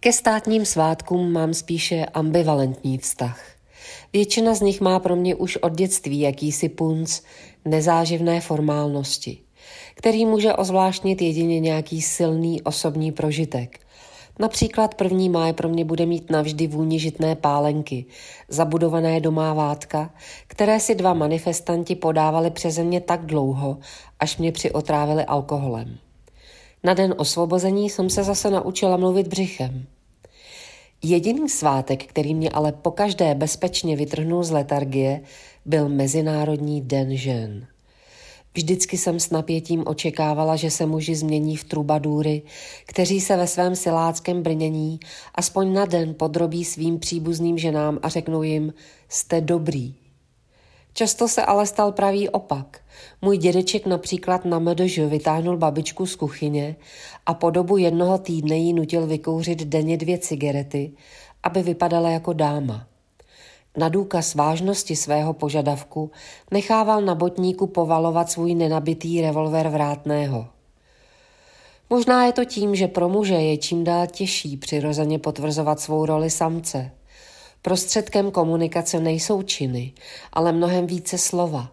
Ke státním svátkům mám spíše ambivalentní vztah. Většina z nich má pro mě už od dětství jakýsi punc nezáživné formálnosti, který může ozvláštnit jedině nějaký silný osobní prožitek. Například první máj pro mě bude mít navždy vůni žitné pálenky, zabudované domá vátka, které si dva manifestanti podávali přeze mě tak dlouho, až mě přiotrávili alkoholem. Na den osvobození jsem se zase naučila mluvit břichem. Jediný svátek, který mě ale pokaždé bezpečně vytrhnul z letargie, byl Mezinárodní den žen. Vždycky jsem s napětím očekávala, že se muži změní v trubadůry, kteří se ve svém siláckém brnění aspoň na den podrobí svým příbuzným ženám a řeknou jim, jste dobrý, Často se ale stal pravý opak. Můj dědeček například na MDŽ vytáhnul babičku z kuchyně a po dobu jednoho týdne jí nutil vykouřit denně dvě cigarety, aby vypadala jako dáma. Na důkaz vážnosti svého požadavku nechával na botníku povalovat svůj nenabitý revolver vrátného. Možná je to tím, že pro muže je čím dál těžší přirozeně potvrzovat svou roli samce – Prostředkem komunikace nejsou činy, ale mnohem více slova.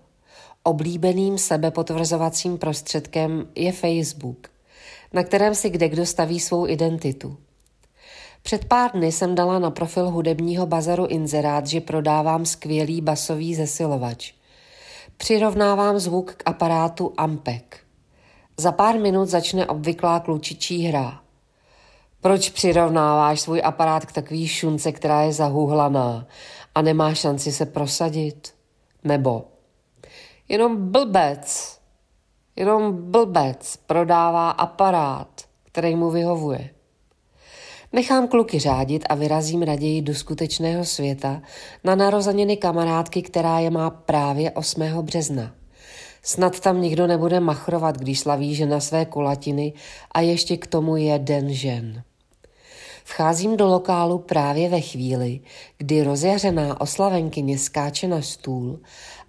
Oblíbeným sebepotvrzovacím prostředkem je Facebook, na kterém si kde kdo staví svou identitu. Před pár dny jsem dala na profil hudebního bazaru inzerát, že prodávám skvělý basový zesilovač. Přirovnávám zvuk k aparátu Ampek. Za pár minut začne obvyklá klučičí hra – proč přirovnáváš svůj aparát k takový šunce, která je zahuhlaná a nemá šanci se prosadit? Nebo jenom blbec, jenom blbec prodává aparát, který mu vyhovuje. Nechám kluky řádit a vyrazím raději do skutečného světa na narozeniny kamarádky, která je má právě 8. března. Snad tam nikdo nebude machrovat, když slaví žena své kulatiny a ještě k tomu je den žen. Vcházím do lokálu právě ve chvíli, kdy rozjařená oslavenkyně skáče na stůl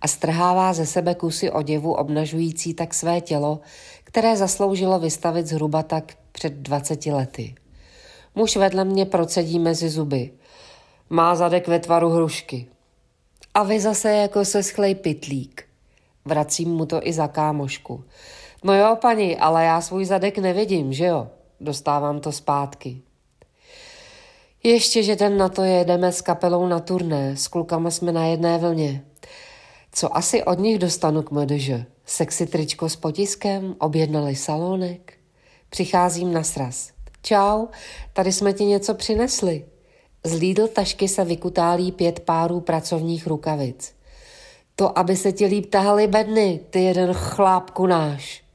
a strhává ze sebe kusy oděvu obnažující tak své tělo, které zasloužilo vystavit zhruba tak před 20 lety. Muž vedle mě procedí mezi zuby. Má zadek ve tvaru hrušky. A vy zase jako se schlej pitlík. Vracím mu to i za kámošku. No jo, paní, ale já svůj zadek nevidím, že jo? Dostávám to zpátky. Ještě, že den na to jedeme s kapelou na turné, s klukama jsme na jedné vlně. Co asi od nich dostanu k MDŽ? Sexy tričko s potiskem? Objednali salónek? Přicházím na sraz. Čau, tady jsme ti něco přinesli. Z Lidl tašky se vykutálí pět párů pracovních rukavic. To, aby se ti líp tahali bedny, ty jeden chlápku náš.